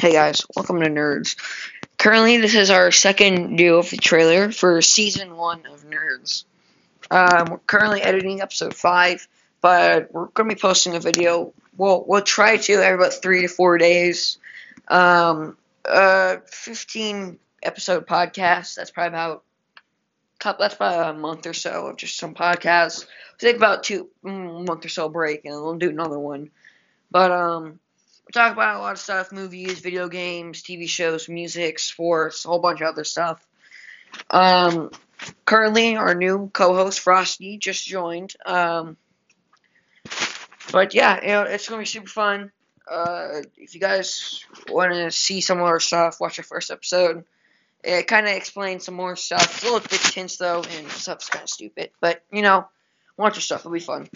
Hey guys, welcome to Nerds. Currently, this is our second new of the trailer for season one of Nerds. Um, we're currently editing episode five, but we're going to be posting a video. We'll we'll try to every about three to four days. Um, fifteen episode podcast. That's probably about couple. That's about a month or so of just some podcasts. Take about two mm, month or so break, and we'll do another one. But um we talk about a lot of stuff movies, video games, TV shows, music, sports, a whole bunch of other stuff. Um, currently, our new co host, Frosty, just joined. Um, but yeah, you know, it's going to be super fun. Uh, if you guys want to see some of our stuff, watch our first episode. It kind of explains some more stuff. It's a little bit tense, though, and stuff's kind of stupid. But, you know, watch our stuff. It'll be fun.